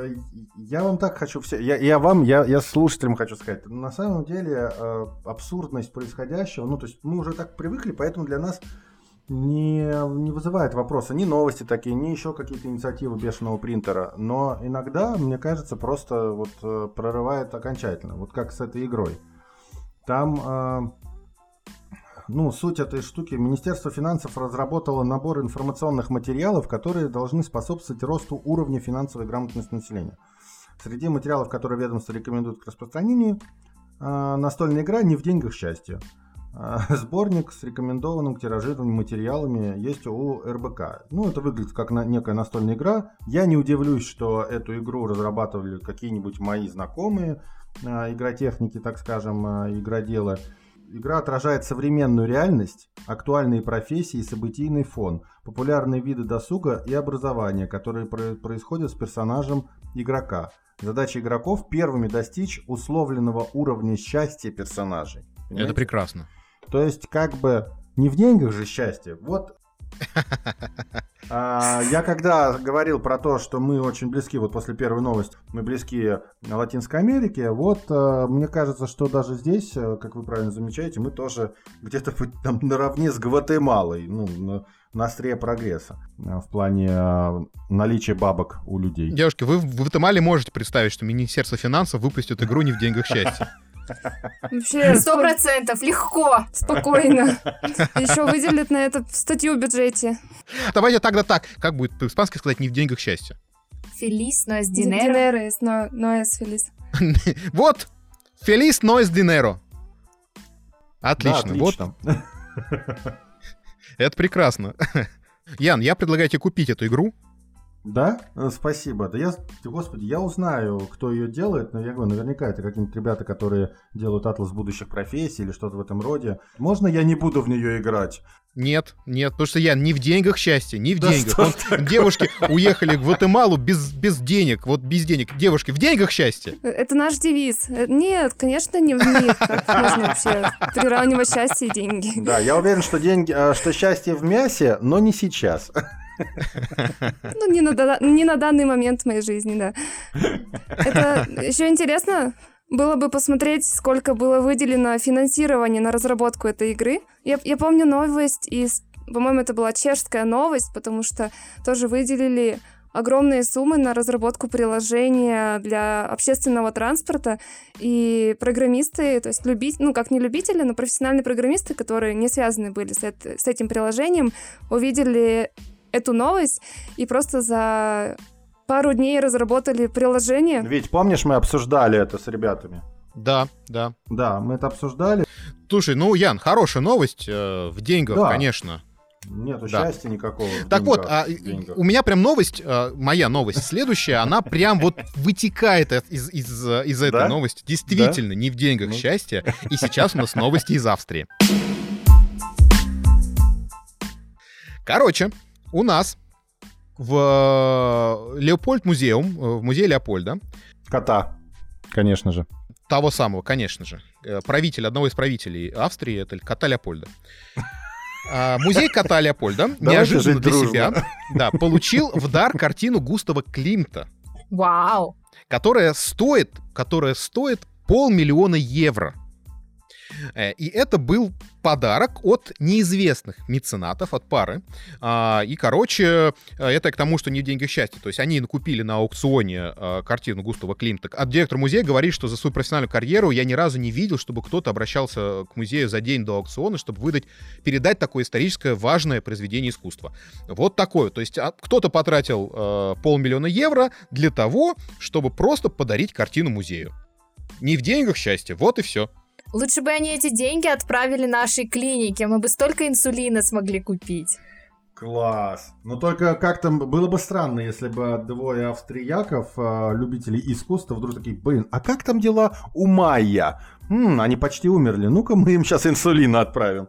я вам так хочу все... Я, я вам, я, я слушателям хочу сказать. На самом деле э, абсурдность происходящего, ну, то есть мы уже так привыкли, поэтому для нас не, не вызывает вопроса ни новости такие, ни еще какие-то инициативы бешеного принтера. Но иногда, мне кажется, просто вот э, прорывает окончательно. Вот как с этой игрой. Там... Э, ну, суть этой штуки. Министерство финансов разработало набор информационных материалов, которые должны способствовать росту уровня финансовой грамотности населения. Среди материалов, которые ведомство рекомендует к распространению, а, настольная игра «Не в деньгах счастье». А, сборник с рекомендованным к тиражированию материалами есть у РБК. Ну, это выглядит как на, некая настольная игра. Я не удивлюсь, что эту игру разрабатывали какие-нибудь мои знакомые, а, игротехники, так скажем, игроделы. Игра отражает современную реальность, актуальные профессии и событийный фон, популярные виды досуга и образования, которые происходят с персонажем игрока. Задача игроков первыми достичь условленного уровня счастья персонажей. Понимаете? Это прекрасно. То есть, как бы не в деньгах же счастье. Вот я когда говорил про то, что мы очень близки, вот после первой новости, мы близки Латинской Америке, вот а, мне кажется, что даже здесь, а, как вы правильно замечаете, мы тоже где-то там наравне с Гватемалой, ну, на, на острие прогресса в плане наличия бабок у людей. Девушки, вы в Гватемале можете представить, что Министерство финансов выпустит игру не в деньгах счастья? Вообще, сто процентов, легко, спокойно. Еще выделят на это статью в бюджете. Давайте тогда так, как будет по-испански сказать, не в деньгах счастье? Фелис no es dinero. Dinero es no, no es feliz. вот, фелис no es dinero. Отлично, да, отлично. вот. Это прекрасно. Ян, я предлагаю тебе купить эту игру, да? Э, спасибо. Да я, господи, я узнаю, кто ее делает, но я говорю, наверняка это какие-нибудь ребята, которые делают атлас будущих профессий или что-то в этом роде. Можно я не буду в нее играть? Нет, нет, потому что я не в деньгах счастье, не в да деньгах. Он, девушки уехали в Гватемалу без, без денег, вот без денег. Девушки, в деньгах счастье? Э, это наш девиз. Э, нет, конечно, не в них. Как можно вообще приравнивать счастье и деньги? Да, я уверен, что, деньги, что счастье в мясе, но не сейчас. Ну, не на, не на данный момент в моей жизни, да. Это еще интересно, было бы посмотреть, сколько было выделено финансирования на разработку этой игры. Я, я помню новость из, по-моему, это была чешская новость, потому что тоже выделили огромные суммы на разработку приложения для общественного транспорта, и программисты, то есть любить, ну как не любители, но профессиональные программисты, которые не связаны были с, это, с этим приложением, увидели эту новость и просто за пару дней разработали приложение. Ведь помнишь, мы обсуждали это с ребятами? Да, да. Да, мы это обсуждали. Слушай, ну, Ян, хорошая новость э, в деньгах, да. конечно. Нету да. счастья никакого. Так вот, а, у меня прям новость, а, моя новость следующая, она прям вот вытекает из, из, из этой да? новости. Действительно, да? не в деньгах ну. счастье. И сейчас у нас новости из Австрии. Короче, у нас в э, Леопольд музеум, э, в музее Леопольда. Кота, конечно же. Того самого, конечно же. Э, правитель, одного из правителей Австрии, это кота Леопольда. А, музей кота Леопольда неожиданно для себя да, получил в дар картину Густава Климта. Вау! Которая стоит, которая стоит полмиллиона евро. Э, и это был подарок от неизвестных меценатов, от пары. А, и, короче, э, это к тому, что не в деньгах счастья. То есть они купили на аукционе э, картину Густава Климта. А директор музея говорит, что за свою профессиональную карьеру я ни разу не видел, чтобы кто-то обращался к музею за день до аукциона, чтобы выдать, передать такое историческое важное произведение искусства. Вот такое. То есть а, кто-то потратил полмиллиона евро для того, чтобы просто подарить картину музею. Не в деньгах счастья, вот и все. Лучше бы они эти деньги отправили нашей клинике, мы бы столько инсулина смогли купить. Класс. Но только как-то было бы странно, если бы двое австрияков, а, любителей искусства, вдруг такие, блин, а как там дела у Майя? М, они почти умерли, ну-ка мы им сейчас инсулина отправим.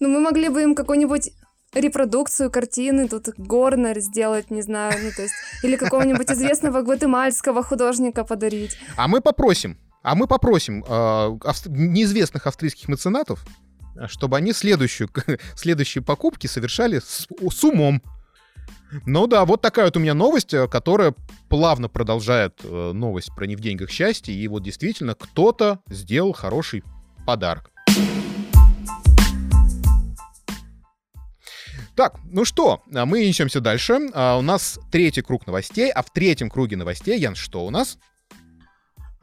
Ну мы могли бы им какой-нибудь репродукцию картины, тут Горнер сделать, не знаю, ну то есть, или какого-нибудь известного гватемальского художника подарить. А мы попросим, а мы попросим э, авст... неизвестных австрийских меценатов, чтобы они следующую, следующие покупки совершали с, с умом. Ну да, вот такая вот у меня новость, э, которая плавно продолжает э, новость про не в деньгах счастье. И вот действительно кто-то сделал хороший подарок. Так, ну что, а мы несемся дальше. А у нас третий круг новостей, а в третьем круге новостей, Ян, что у нас?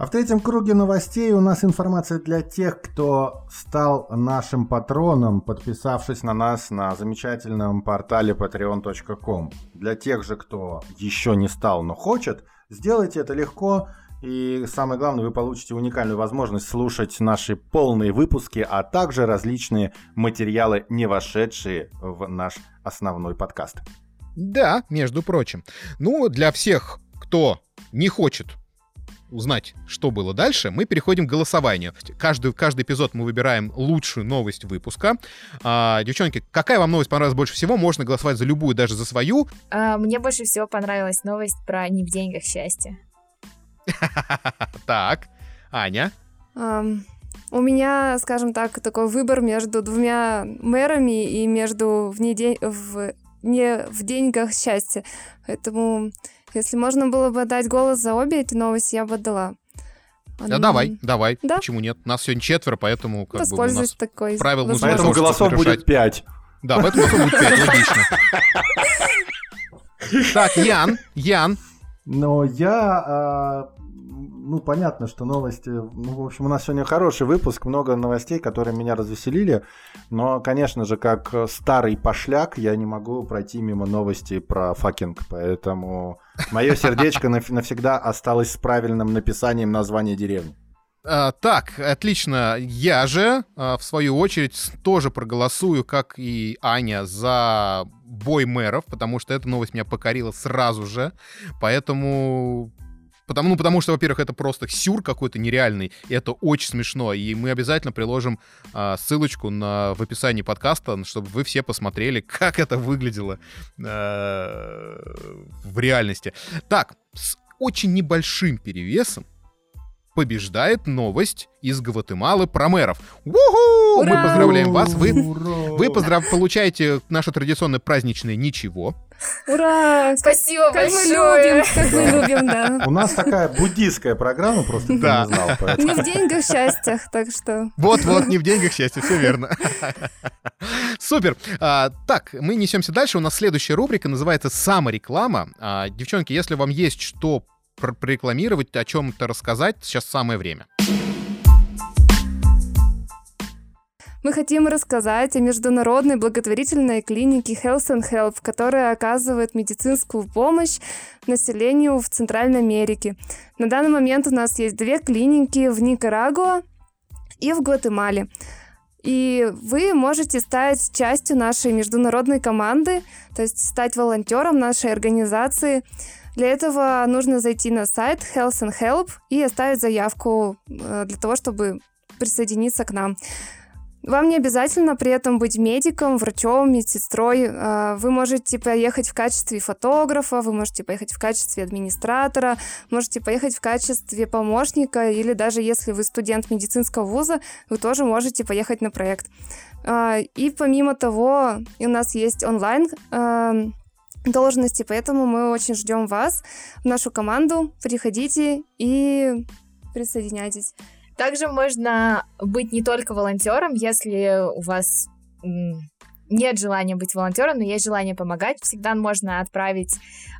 А в третьем круге новостей у нас информация для тех, кто стал нашим патроном, подписавшись на нас на замечательном портале patreon.com. Для тех же, кто еще не стал, но хочет, сделайте это легко. И самое главное, вы получите уникальную возможность слушать наши полные выпуски, а также различные материалы, не вошедшие в наш основной подкаст. Да, между прочим. Ну, для всех, кто не хочет узнать, что было дальше, мы переходим к голосованию. Каждый, каждый эпизод мы выбираем лучшую новость выпуска. А, девчонки, какая вам новость понравилась больше всего? Можно голосовать за любую, даже за свою. А, мне больше всего понравилась новость про «Не в деньгах счастье». Так, Аня? У меня, скажем так, такой выбор между двумя мэрами и между в, не в деньгах счастья. Поэтому, если можно было бы дать голос за обе эти новости, я бы отдала. Да, давай, давай. Да? Почему нет? Нас сегодня четверо, поэтому как бы у нас такой. Правил нужно Поэтому голосов будет пять. Да, поэтому голосов будет пять, логично. Так, Ян, Ян. Но я а, ну, понятно, что новости... Ну, в общем, у нас сегодня хороший выпуск, много новостей, которые меня развеселили. Но, конечно же, как старый пошляк, я не могу пройти мимо новостей про fucking. Поэтому мое сердечко навсегда осталось с правильным написанием названия деревни. А, так, отлично. Я же, а, в свою очередь, тоже проголосую, как и Аня, за бой мэров, потому что эта новость меня покорила сразу же. Поэтому Потому, ну, потому что, во-первых, это просто сюр какой-то нереальный, и это очень смешно. И мы обязательно приложим а, ссылочку на, в описании подкаста, чтобы вы все посмотрели, как это выглядело а, в реальности. Так, с очень небольшим перевесом побеждает новость из Гватемалы про мэров. Уху! Мы поздравляем вас. Вы, вы поздрав... получаете наше традиционное праздничное ничего. Ура! Спасибо как большое! Мы любим, как мы любим, да. У нас такая буддийская программа, просто да. не знал. Поэтому. Не в деньгах счастьях, так что... Вот-вот, не в деньгах счастья, все верно. Супер. А, так, мы несемся дальше. У нас следующая рубрика называется «Самореклама». А, девчонки, если вам есть что прорекламировать, о чем-то рассказать, сейчас самое время. Мы хотим рассказать о международной благотворительной клинике Health and Help, которая оказывает медицинскую помощь населению в Центральной Америке. На данный момент у нас есть две клиники в Никарагуа и в Гватемале. И вы можете стать частью нашей международной команды, то есть стать волонтером нашей организации. Для этого нужно зайти на сайт Health and Help и оставить заявку э, для того, чтобы присоединиться к нам. Вам не обязательно при этом быть медиком, врачом, медсестрой. Э, вы можете поехать в качестве фотографа, вы можете поехать в качестве администратора, можете поехать в качестве помощника, или даже если вы студент медицинского вуза, вы тоже можете поехать на проект. Э, и помимо того, у нас есть онлайн должности, поэтому мы очень ждем вас в нашу команду. Приходите и присоединяйтесь. Также можно быть не только волонтером, если у вас нет желания быть волонтером, но есть желание помогать, всегда можно отправить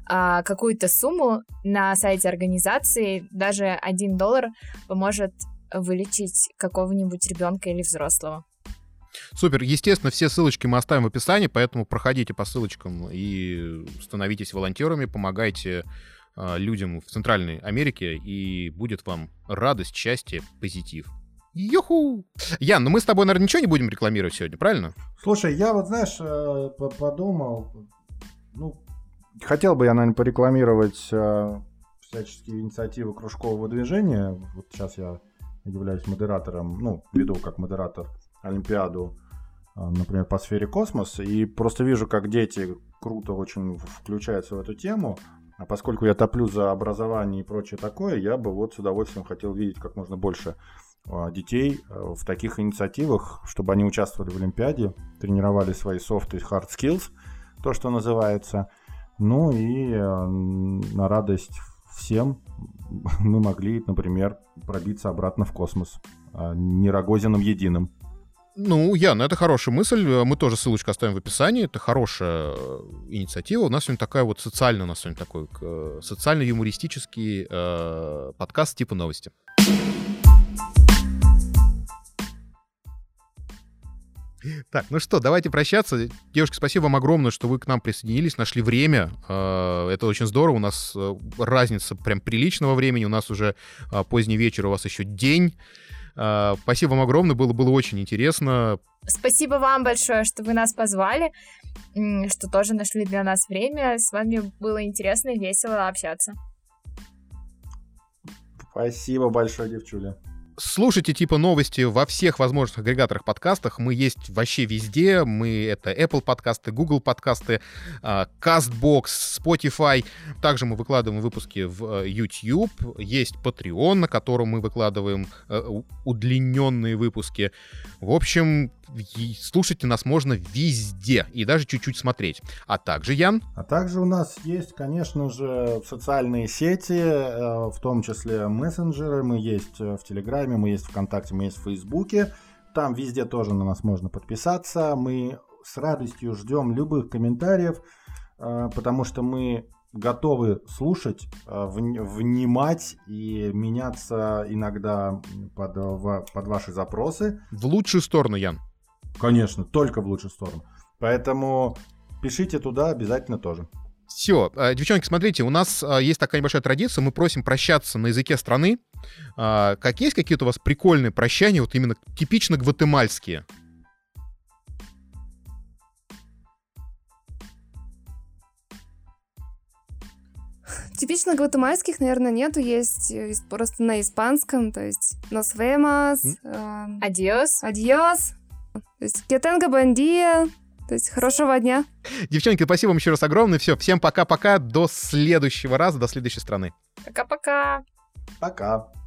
а, какую-то сумму на сайте организации. Даже один доллар поможет вылечить какого-нибудь ребенка или взрослого. Супер. Естественно, все ссылочки мы оставим в описании, поэтому проходите по ссылочкам и становитесь волонтерами, помогайте э, людям в Центральной Америке, и будет вам радость, счастье, позитив. Юху! Ян, ну мы с тобой, наверное, ничего не будем рекламировать сегодня, правильно? Слушай, я вот, знаешь, э, подумал, ну, хотел бы я, наверное, порекламировать э, всяческие инициативы кружкового движения. Вот сейчас я являюсь модератором, ну, веду как модератор Олимпиаду, а, например, по сфере космос, и просто вижу, как дети круто очень включаются в эту тему. А поскольку я топлю за образование и прочее такое, я бы вот с удовольствием хотел видеть как можно больше а, детей а, в таких инициативах, чтобы они участвовали в Олимпиаде, тренировали свои soft и hard skills, то, что называется. Ну и на радость всем мы могли, например, пробиться обратно в космос, не Рогозиным единым. Ну, Ян, это хорошая мысль. Мы тоже ссылочку оставим в описании. Это хорошая э, инициатива. У нас сегодня такая вот социальная, у нас сегодня такой э, социально-юмористический э, подкаст типа новости. Так, ну что, давайте прощаться. Девушки, спасибо вам огромное, что вы к нам присоединились, нашли время. Э, это очень здорово. У нас разница прям приличного времени. У нас уже поздний вечер, у вас еще день. А, спасибо вам огромное, было, было очень интересно. Спасибо вам большое, что вы нас позвали, что тоже нашли для нас время. С вами было интересно и весело общаться. Спасибо большое, девчуля. Слушайте типа новости во всех возможных агрегаторах подкастах. Мы есть вообще везде. Мы это Apple подкасты, Google подкасты, а, CastBox, Spotify. Также мы выкладываем выпуски в э, YouTube. Есть Patreon, на котором мы выкладываем э, удлиненные выпуски. В общем, слушайте нас можно везде и даже чуть-чуть смотреть. А также, Ян? А также у нас есть, конечно же, социальные сети, э, в том числе мессенджеры. Мы есть в Телеграме, мы есть в ВКонтакте, мы есть в Фейсбуке. Там везде тоже на нас можно подписаться. Мы с радостью ждем любых комментариев, э, потому что мы готовы слушать, э, внимать и меняться иногда под, под ваши запросы. В лучшую сторону, Ян. Конечно, только в лучшую сторону. Поэтому пишите туда обязательно тоже. Все, э, девчонки, смотрите, у нас э, есть такая небольшая традиция, мы просим прощаться на языке страны. А, как есть какие-то у вас прикольные прощания, вот именно типично гватемальские? Типично гватемальских, наверное, нету. Есть э, просто на испанском, то есть nos vemos. Адиос. Адиос. То есть кетенга бандия. То есть хорошего дня. Девчонки, спасибо вам еще раз огромное. Все, всем пока-пока. До следующего раза, до следующей страны. Пока-пока. Пока. -пока. пока.